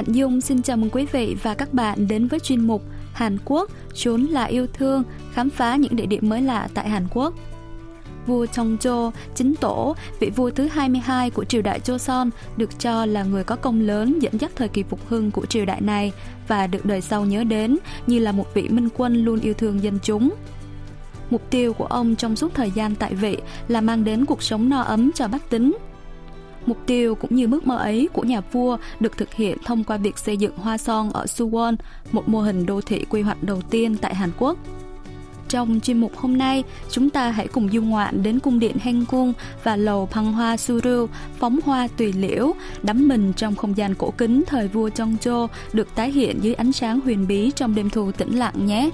Hạnh Dung xin chào mừng quý vị và các bạn đến với chuyên mục Hàn Quốc chốn là yêu thương, khám phá những địa điểm mới lạ tại Hàn Quốc. Vua Chongjo, chính tổ, vị vua thứ 22 của triều đại Joseon, được cho là người có công lớn dẫn dắt thời kỳ phục hưng của triều đại này và được đời sau nhớ đến như là một vị minh quân luôn yêu thương dân chúng. Mục tiêu của ông trong suốt thời gian tại vị là mang đến cuộc sống no ấm cho bách tính. Mục tiêu cũng như ước mơ ấy của nhà vua được thực hiện thông qua việc xây dựng Hoa Son ở Suwon, một mô hình đô thị quy hoạch đầu tiên tại Hàn Quốc. Trong chuyên mục hôm nay, chúng ta hãy cùng du ngoạn đến cung điện Heng Cung và lầu Phăng Hoa Suru, phóng hoa tùy liễu, đắm mình trong không gian cổ kính thời vua Chongjo được tái hiện dưới ánh sáng huyền bí trong đêm thu tĩnh lặng nhé.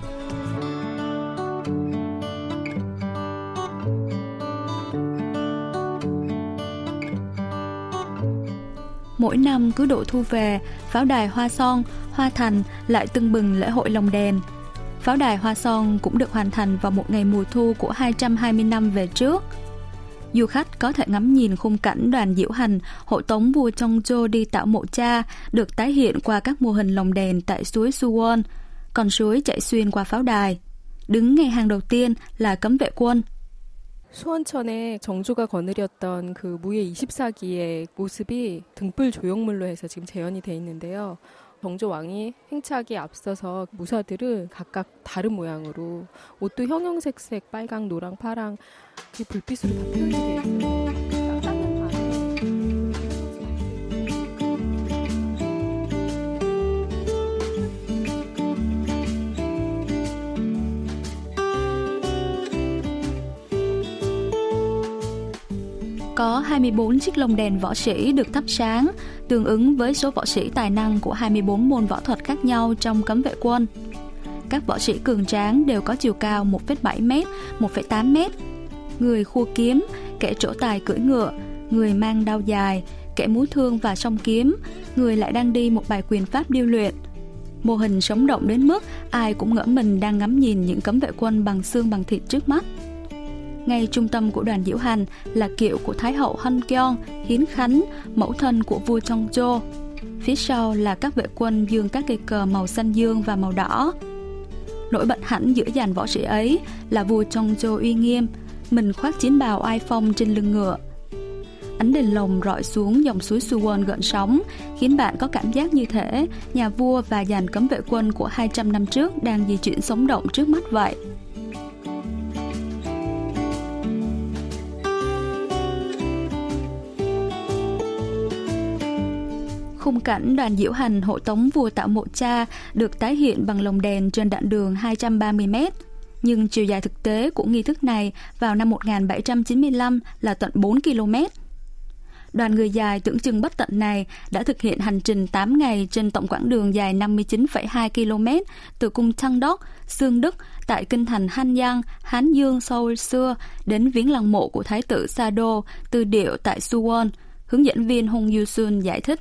Mỗi năm cứ độ thu về, pháo đài Hoa Son, Hoa Thành lại tưng bừng lễ hội lồng đèn. Pháo đài Hoa Son cũng được hoàn thành vào một ngày mùa thu của 220 năm về trước. Du khách có thể ngắm nhìn khung cảnh đoàn diễu hành hộ tống vua Chongjo đi tạo mộ cha được tái hiện qua các mô hình lồng đèn tại suối Suwon, con suối chạy xuyên qua pháo đài. Đứng ngay hàng đầu tiên là cấm vệ quân – 수원천에 정조가 거느렸던 그 무예 24기의 모습이 등불 조형물로 해서 지금 재현이 돼 있는데요. 정조 왕이 행차하기에 앞서서 무사들을 각각 다른 모양으로 옷도 형형색색 빨강, 노랑, 파랑 불빛으로 다 표현이 되어 있어요. Có 24 chiếc lồng đèn võ sĩ được thắp sáng, tương ứng với số võ sĩ tài năng của 24 môn võ thuật khác nhau trong cấm vệ quân. Các võ sĩ cường tráng đều có chiều cao 1,7m, 1,8m. Người khua kiếm, kẻ trổ tài cưỡi ngựa, người mang đao dài, kẻ múa thương và song kiếm, người lại đang đi một bài quyền pháp điêu luyện. Mô hình sống động đến mức ai cũng ngỡ mình đang ngắm nhìn những cấm vệ quân bằng xương bằng thịt trước mắt. Ngay trung tâm của đoàn diễu hành là kiệu của Thái hậu Hân Kion, Hiến Khánh, mẫu thân của vua Chongjo. Phía sau là các vệ quân dương các cây cờ màu xanh dương và màu đỏ. Nổi bật hẳn giữa dàn võ sĩ ấy là vua Chongjo uy nghiêm, mình khoác chiến bào ai phong trên lưng ngựa. Ánh đèn lồng rọi xuống dòng suối Suwon gợn sóng, khiến bạn có cảm giác như thể nhà vua và dàn cấm vệ quân của 200 năm trước đang di chuyển sống động trước mắt vậy. Khung cảnh đoàn diễu hành hộ tống vua tạo mộ cha được tái hiện bằng lồng đèn trên đoạn đường 230 m. Nhưng chiều dài thực tế của nghi thức này vào năm 1795 là tận 4 km. Đoàn người dài tưởng chừng bất tận này đã thực hiện hành trình 8 ngày trên tổng quãng đường dài 59,2 km từ cung Trăng Đốc, Sương Đức tại kinh thành Han Giang, Hán Dương, Seoul xưa đến viếng lăng mộ của Thái tử Sado từ điệu tại Suwon. Hướng dẫn viên Hong Yu-sun giải thích.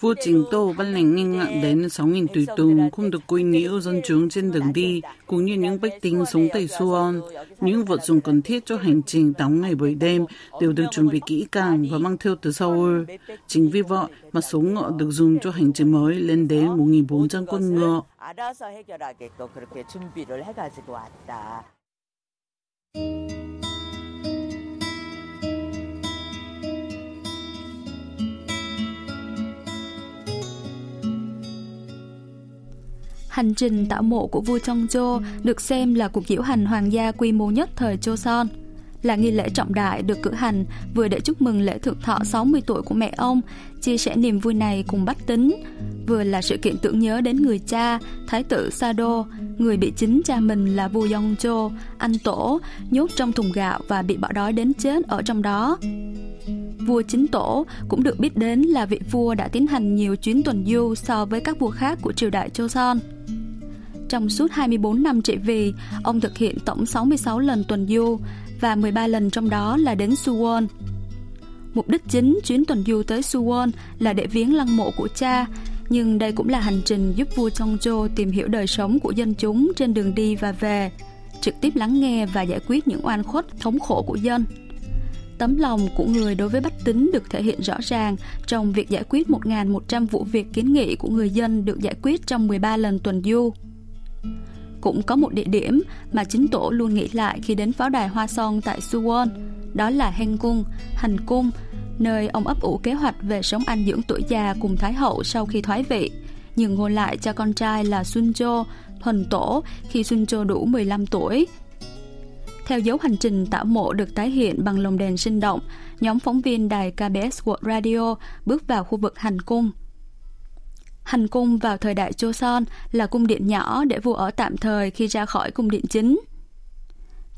Vua Trình Tô ban lệnh nghênh ngạn đến 6.000 tùy tùng không được quấy nhiễu dân chúng trên đường đi, cũng như những bách tính sống tại Suwon. Những vật dụng cần thiết cho hành trình 8 ngày 7 đêm đều được chuẩn bị kỹ càng và mang theo từ Seoul. Chính vì vậy mà số ngựa được dùng cho hành trình mới lên đến 1.400 con ngựa. Hành trình tạo mộ của vua Chongzhou được xem là cuộc diễu hành hoàng gia quy mô nhất thời Joseon. Là nghi lễ trọng đại được cử hành vừa để chúc mừng lễ thượng thọ 60 tuổi của mẹ ông, chia sẻ niềm vui này cùng bách tính, vừa là sự kiện tưởng nhớ đến người cha, thái tử Sado, người bị chính cha mình là vua Yongjo, anh tổ, nhốt trong thùng gạo và bị bỏ đói đến chết ở trong đó. Vua chính tổ cũng được biết đến là vị vua đã tiến hành nhiều chuyến tuần du so với các vua khác của triều đại Joseon. Trong suốt 24 năm trị vì, ông thực hiện tổng 66 lần tuần du và 13 lần trong đó là đến Suwon. Mục đích chính chuyến tuần du tới Suwon là để viếng lăng mộ của cha, nhưng đây cũng là hành trình giúp vua Chongjo tìm hiểu đời sống của dân chúng trên đường đi và về, trực tiếp lắng nghe và giải quyết những oan khuất thống khổ của dân. Tấm lòng của người đối với bách tính được thể hiện rõ ràng trong việc giải quyết 1.100 vụ việc kiến nghị của người dân được giải quyết trong 13 lần tuần du. Cũng có một địa điểm mà chính tổ luôn nghĩ lại khi đến pháo đài Hoa Son tại Suwon, đó là Heng Cung, Hành Cung, nơi ông ấp ủ kế hoạch về sống ăn dưỡng tuổi già cùng Thái hậu sau khi thoái vị, nhưng ngôi lại cho con trai là Sunjo, thuần tổ khi Sunjo đủ 15 tuổi. Theo dấu hành trình tạo mộ được tái hiện bằng lồng đèn sinh động, nhóm phóng viên đài KBS World Radio bước vào khu vực hành cung. Hành cung vào thời đại Joseon là cung điện nhỏ để vua ở tạm thời khi ra khỏi cung điện chính.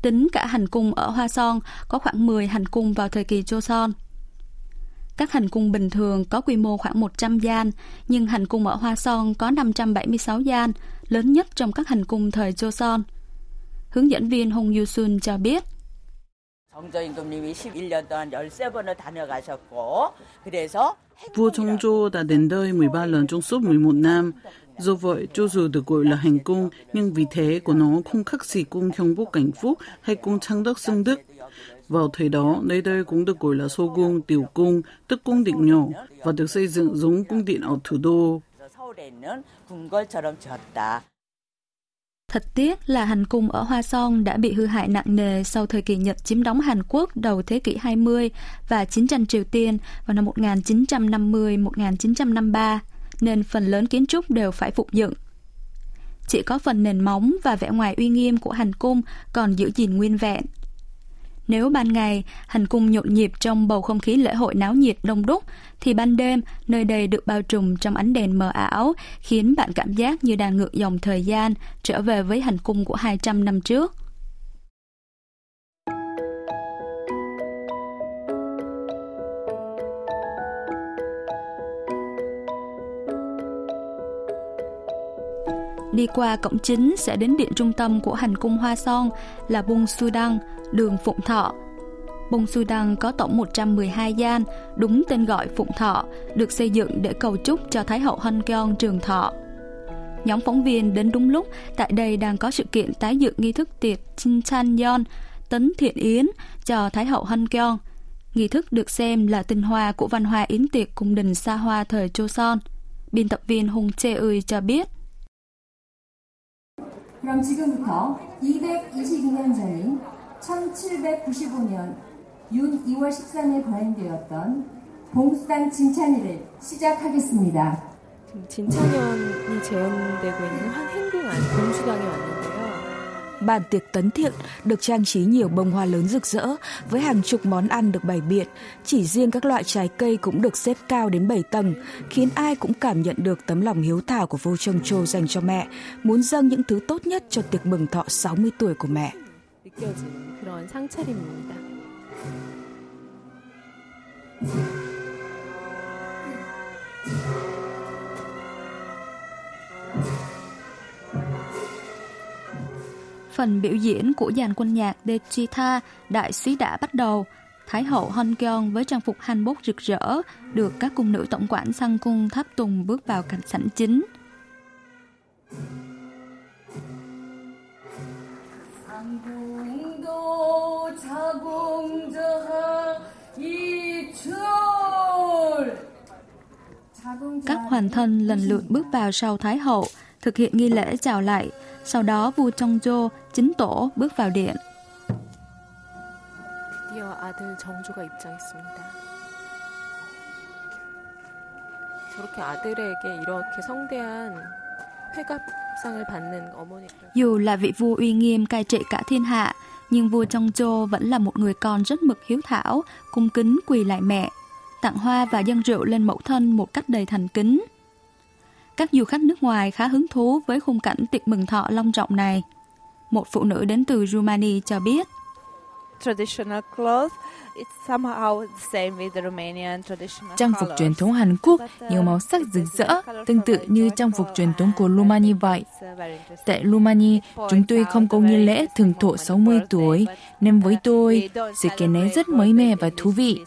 Tính cả hành cung ở Hoa Son có khoảng 10 hành cung vào thời kỳ Joseon. Các hành cung bình thường có quy mô khoảng 100 gian, nhưng hành cung ở Hoa Son có 576 gian, lớn nhất trong các hành cung thời Joseon. Hướng dẫn viên Hong Yu Sun cho biết. 정조임금님이 11년 동안 13번을 다녀가셨고 그래서 Vua Chongzhou đã đến đây 13 lần trong suốt 11 năm. Do vậy, cho dù được gọi là hành cung, nhưng vị thế của nó không khác gì cung Hồng Búc Cảnh Phúc hay cung Trang Đức Xưng Đức. Vào thời đó, nơi đây cũng được gọi là Sô Cung, Tiểu Cung, tức cung điện nhỏ, và được xây dựng giống cung điện ở thủ đô. Thật tiếc là hành cung ở Hoa Son đã bị hư hại nặng nề sau thời kỳ Nhật chiếm đóng Hàn Quốc đầu thế kỷ 20 và chiến tranh Triều Tiên vào năm 1950-1953, nên phần lớn kiến trúc đều phải phục dựng. Chỉ có phần nền móng và vẻ ngoài uy nghiêm của hành cung còn giữ gìn nguyên vẹn. Nếu ban ngày hành cung nhộn nhịp trong bầu không khí lễ hội náo nhiệt đông đúc, thì ban đêm nơi đây được bao trùm trong ánh đèn mờ ảo, khiến bạn cảm giác như đang ngược dòng thời gian trở về với hành cung của 200 năm trước. Đi qua cổng chính sẽ đến điện trung tâm của hành cung Hoa Son là Bung Sudang, đường Phụng Thọ. Bung Sudang có tổng 112 gian, đúng tên gọi Phụng Thọ, được xây dựng để cầu chúc cho Thái hậu Hân Kion trường thọ. Nhóm phóng viên đến đúng lúc, tại đây đang có sự kiện tái dựng nghi thức tiệc Chin Chan Yon, tấn thiện yến cho Thái hậu Hân Kion. Nghi thức được xem là tinh hoa của văn hóa yến tiệc cung đình xa hoa thời Joseon. Biên tập viên Hùng Chê Ơi cho biết. 그럼 지금부터 222년 전인 1795년 윤 2월 13일 거행되었던 봉수당 진찬이를 시작하겠습니다. 진찬연이 재현되고 있는 한 행궁 안 봉수당에 왔는데요. Bàn tiệc tấn thiện được trang trí nhiều bông hoa lớn rực rỡ với hàng chục món ăn được bày biện. Chỉ riêng các loại trái cây cũng được xếp cao đến 7 tầng, khiến ai cũng cảm nhận được tấm lòng hiếu thảo của vô trông trô dành cho mẹ, muốn dâng những thứ tốt nhất cho tiệc mừng thọ 60 tuổi của mẹ. 그런 상차림입니다. Phần biểu diễn của dàn quân nhạc Dechita Đại Súy đã bắt đầu. Thái hậu Hon với trang phục hanbok rực rỡ được các cung nữ tổng quản sang cung tháp tùng bước vào cảnh sảnh chính. Các hoàn thân lần lượt bước vào sau Thái hậu, thực hiện nghi lễ chào lại, sau đó vua Chongzhou chính tổ bước vào điện. Dù là vị vua uy nghiêm cai trị cả thiên hạ, nhưng vua Chongzhou vẫn là một người con rất mực hiếu thảo, cung kính quỳ lại mẹ, tặng hoa và dân rượu lên mẫu thân một cách đầy thành kính. Các du khách nước ngoài khá hứng thú với khung cảnh tiệc mừng thọ long trọng này. Một phụ nữ đến từ Romania cho biết. Trang phục truyền thống Hàn Quốc nhiều màu sắc rực rỡ, tương tự như trang phục truyền thống của Romani vậy. Tại Romani, chúng tôi không có nghi lễ thường thọ 60 tuổi, nên với tôi, sự kiện này rất mới mẻ và thú vị.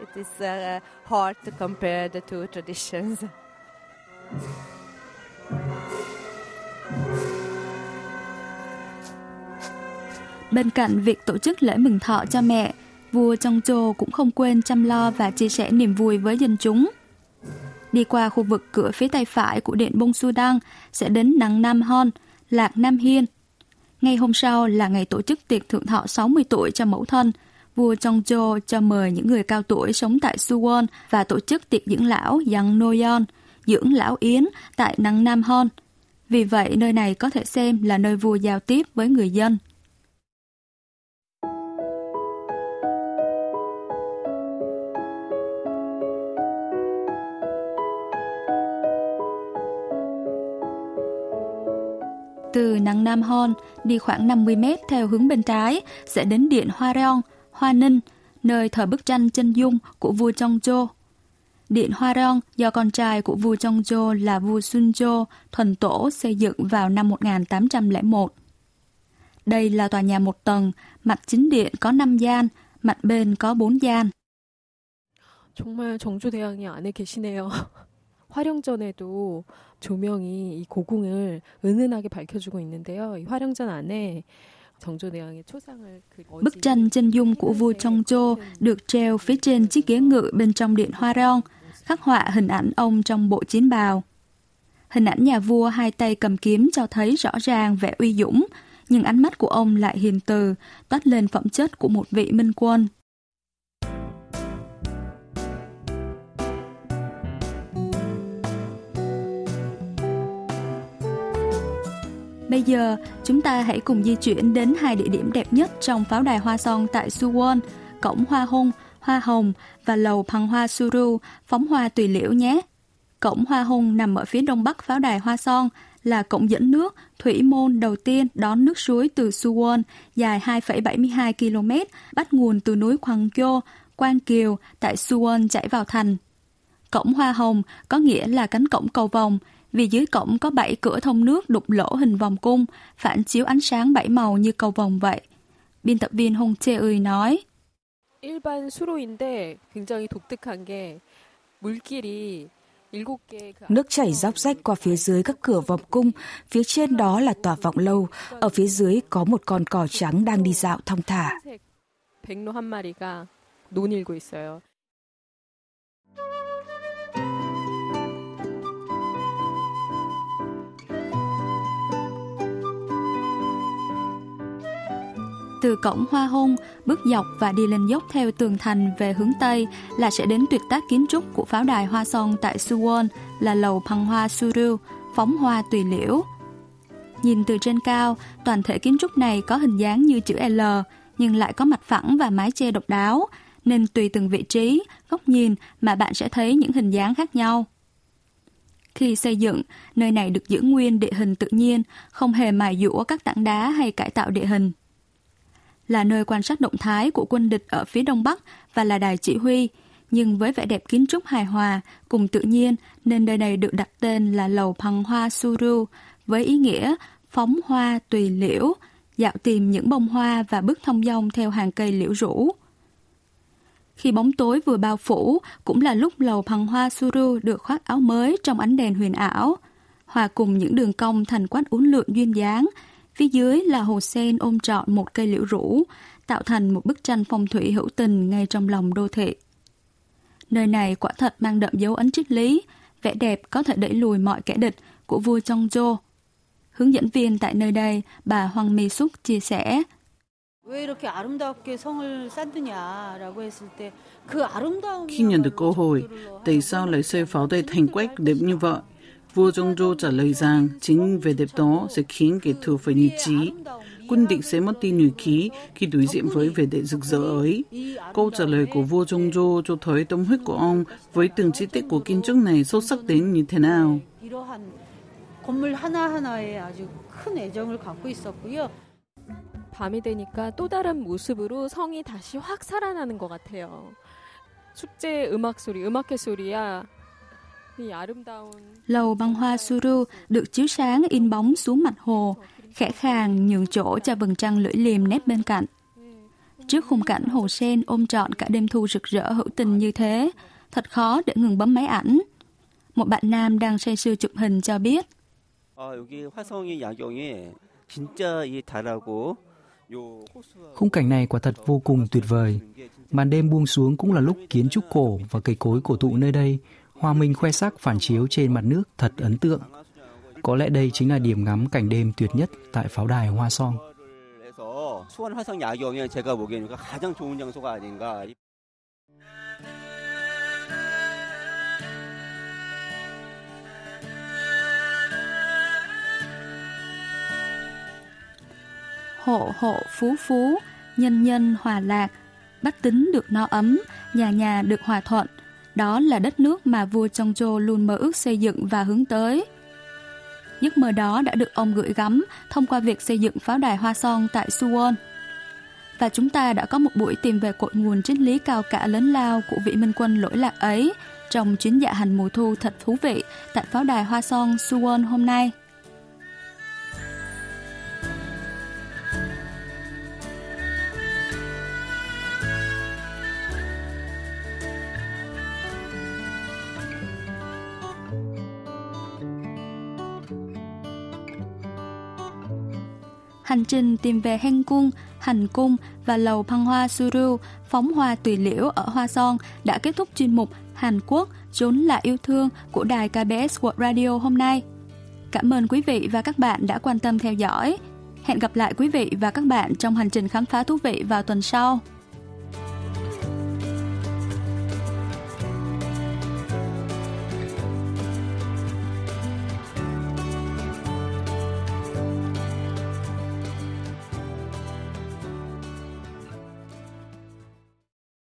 It is uh, hard to compare the two traditions. Bên cạnh việc tổ chức lễ mừng thọ cho mẹ, vua Trong Chô cũng không quên chăm lo và chia sẻ niềm vui với dân chúng. Đi qua khu vực cửa phía tay phải của điện Bông Su Đăng sẽ đến Nắng Nam Hon, Lạc Nam Hiên. Ngày hôm sau là ngày tổ chức tiệc thượng thọ 60 tuổi cho mẫu thân. Vua Trong Chô cho mời những người cao tuổi sống tại Suwon và tổ chức tiệc dưỡng lão Yang Noyon, dưỡng lão Yến tại năng Nam Hon. Vì vậy, nơi này có thể xem là nơi vua giao tiếp với người dân. Từ năng Nam Hon đi khoảng 50 mét theo hướng bên trái sẽ đến điện Hoa Rong, Hoa Ninh, nơi thờ bức tranh chân dung của vua Trong Châu. Điện Hoa Rong do con trai của vua Trong Chô là vua Sun Chô thuần tổ xây dựng vào năm 1801. Đây là tòa nhà một tầng, mặt chính điện có 5 gian, mặt bên có 4 gian. 정말 정주대왕이 안에 계시네요. 화령전에도 조명이 이 고궁을 은은하게 밝혀주고 있는데요. 이 화령전 안에 Bức tranh chân dung của vua Trong Chô được treo phía trên chiếc ghế ngự bên trong điện Hoa Rong, khắc họa hình ảnh ông trong bộ chiến bào. Hình ảnh nhà vua hai tay cầm kiếm cho thấy rõ ràng vẻ uy dũng, nhưng ánh mắt của ông lại hiền từ, toát lên phẩm chất của một vị minh quân. Bây giờ, chúng ta hãy cùng di chuyển đến hai địa điểm đẹp nhất trong pháo đài hoa son tại Suwon, cổng Hoa Hung, Hoa Hồng và lầu Phăng Hoa Suru, phóng hoa tùy liễu nhé. Cổng Hoa hồng nằm ở phía đông bắc pháo đài Hoa Son, là cổng dẫn nước, thủy môn đầu tiên đón nước suối từ Suwon dài 2,72 km, bắt nguồn từ núi Khoang Kyo, Quang Kiều tại Suwon chảy vào thành. Cổng Hoa Hồng có nghĩa là cánh cổng cầu vòng, vì dưới cổng có bảy cửa thông nước đục lỗ hình vòng cung, phản chiếu ánh sáng bảy màu như cầu vòng vậy. Biên tập viên Hong Chê Ơi nói. 일반 수로인데 굉장히 독특한 게 물길이 Nước chảy róc rách qua phía dưới các cửa vòng cung, phía trên đó là tòa vọng lâu, ở phía dưới có một con cò trắng đang đi dạo thong thả. Từ cổng Hoa Hôn, bước dọc và đi lên dốc theo tường thành về hướng Tây là sẽ đến tuyệt tác kiến trúc của pháo đài Hoa Son tại Suwon là lầu Phăng Hoa Suru, phóng hoa tùy liễu. Nhìn từ trên cao, toàn thể kiến trúc này có hình dáng như chữ L, nhưng lại có mặt phẳng và mái che độc đáo, nên tùy từng vị trí, góc nhìn mà bạn sẽ thấy những hình dáng khác nhau. Khi xây dựng, nơi này được giữ nguyên địa hình tự nhiên, không hề mài dũa các tảng đá hay cải tạo địa hình là nơi quan sát động thái của quân địch ở phía đông bắc và là đài chỉ huy. Nhưng với vẻ đẹp kiến trúc hài hòa cùng tự nhiên nên nơi này được đặt tên là lầu Phăng Hoa Suru với ý nghĩa phóng hoa tùy liễu, dạo tìm những bông hoa và bước thông dong theo hàng cây liễu rũ. Khi bóng tối vừa bao phủ, cũng là lúc lầu Phăng Hoa Suru được khoác áo mới trong ánh đèn huyền ảo, hòa cùng những đường cong thành quát uốn lượn duyên dáng, Phía dưới là hồ sen ôm trọn một cây liễu rũ, tạo thành một bức tranh phong thủy hữu tình ngay trong lòng đô thị. Nơi này quả thật mang đậm dấu ấn triết lý, vẻ đẹp có thể đẩy lùi mọi kẻ địch của vua Trong Chô. Hướng dẫn viên tại nơi đây, bà Hoàng Mi Súc chia sẻ. Khi nhận được câu hỏi, tại sao lại xây pháo đài thành quách đẹp như vậy? Vua Trung Zhou trả lời rằng chính vẻ đẹp đó sẽ khiến kẻ thù phải nhụt chí. Quân địch sẽ mất đi nhuệ khí khi đối diện với vẻ đẹp rực rỡ ấy. Câu trả lời của vua Trung Zhou cho thấy tâm huyết của ông với từng chi tiết của kiến trúc này sâu sắc đến như thế nào. 건물 하나하나에 아주 큰 애정을 갖고 있었고요. 밤이 되니까 또 다른 모습으로 성이 다시 확 살아나는 것 같아요. 축제 음악 소리, 음악회 소리야 Lầu băng hoa Suru được chiếu sáng in bóng xuống mặt hồ, khẽ khàng nhường chỗ cho vầng trăng lưỡi liềm nép bên cạnh. Trước khung cảnh hồ sen ôm trọn cả đêm thu rực rỡ hữu tình như thế, thật khó để ngừng bấm máy ảnh. Một bạn nam đang say sưa chụp hình cho biết. Khung cảnh này quả thật vô cùng tuyệt vời. Màn đêm buông xuống cũng là lúc kiến trúc cổ và cây cối cổ thụ nơi đây Hòa minh khoe sắc phản chiếu trên mặt nước thật ấn tượng. Có lẽ đây chính là điểm ngắm cảnh đêm tuyệt nhất tại pháo đài Hoa Song. Hộ hộ phú phú, nhân nhân hòa lạc, bách tính được no ấm, nhà nhà được hòa thuận – đó là đất nước mà vua Chongzhou luôn mơ ước xây dựng và hướng tới. Giấc mơ đó đã được ông gửi gắm thông qua việc xây dựng pháo đài Hoa Son tại Suwon. Và chúng ta đã có một buổi tìm về cội nguồn triết lý cao cả lớn lao của vị minh quân lỗi lạc ấy trong chuyến dạ hành mùa thu thật thú vị tại pháo đài Hoa Son Suwon hôm nay. Hành trình tìm về Heng Cung, Hành Cung và lầu Phăng Hoa Suru, phóng hoa tùy liễu ở Hoa Son đã kết thúc chuyên mục Hàn Quốc trốn là yêu thương của đài KBS World Radio hôm nay. Cảm ơn quý vị và các bạn đã quan tâm theo dõi. Hẹn gặp lại quý vị và các bạn trong hành trình khám phá thú vị vào tuần sau.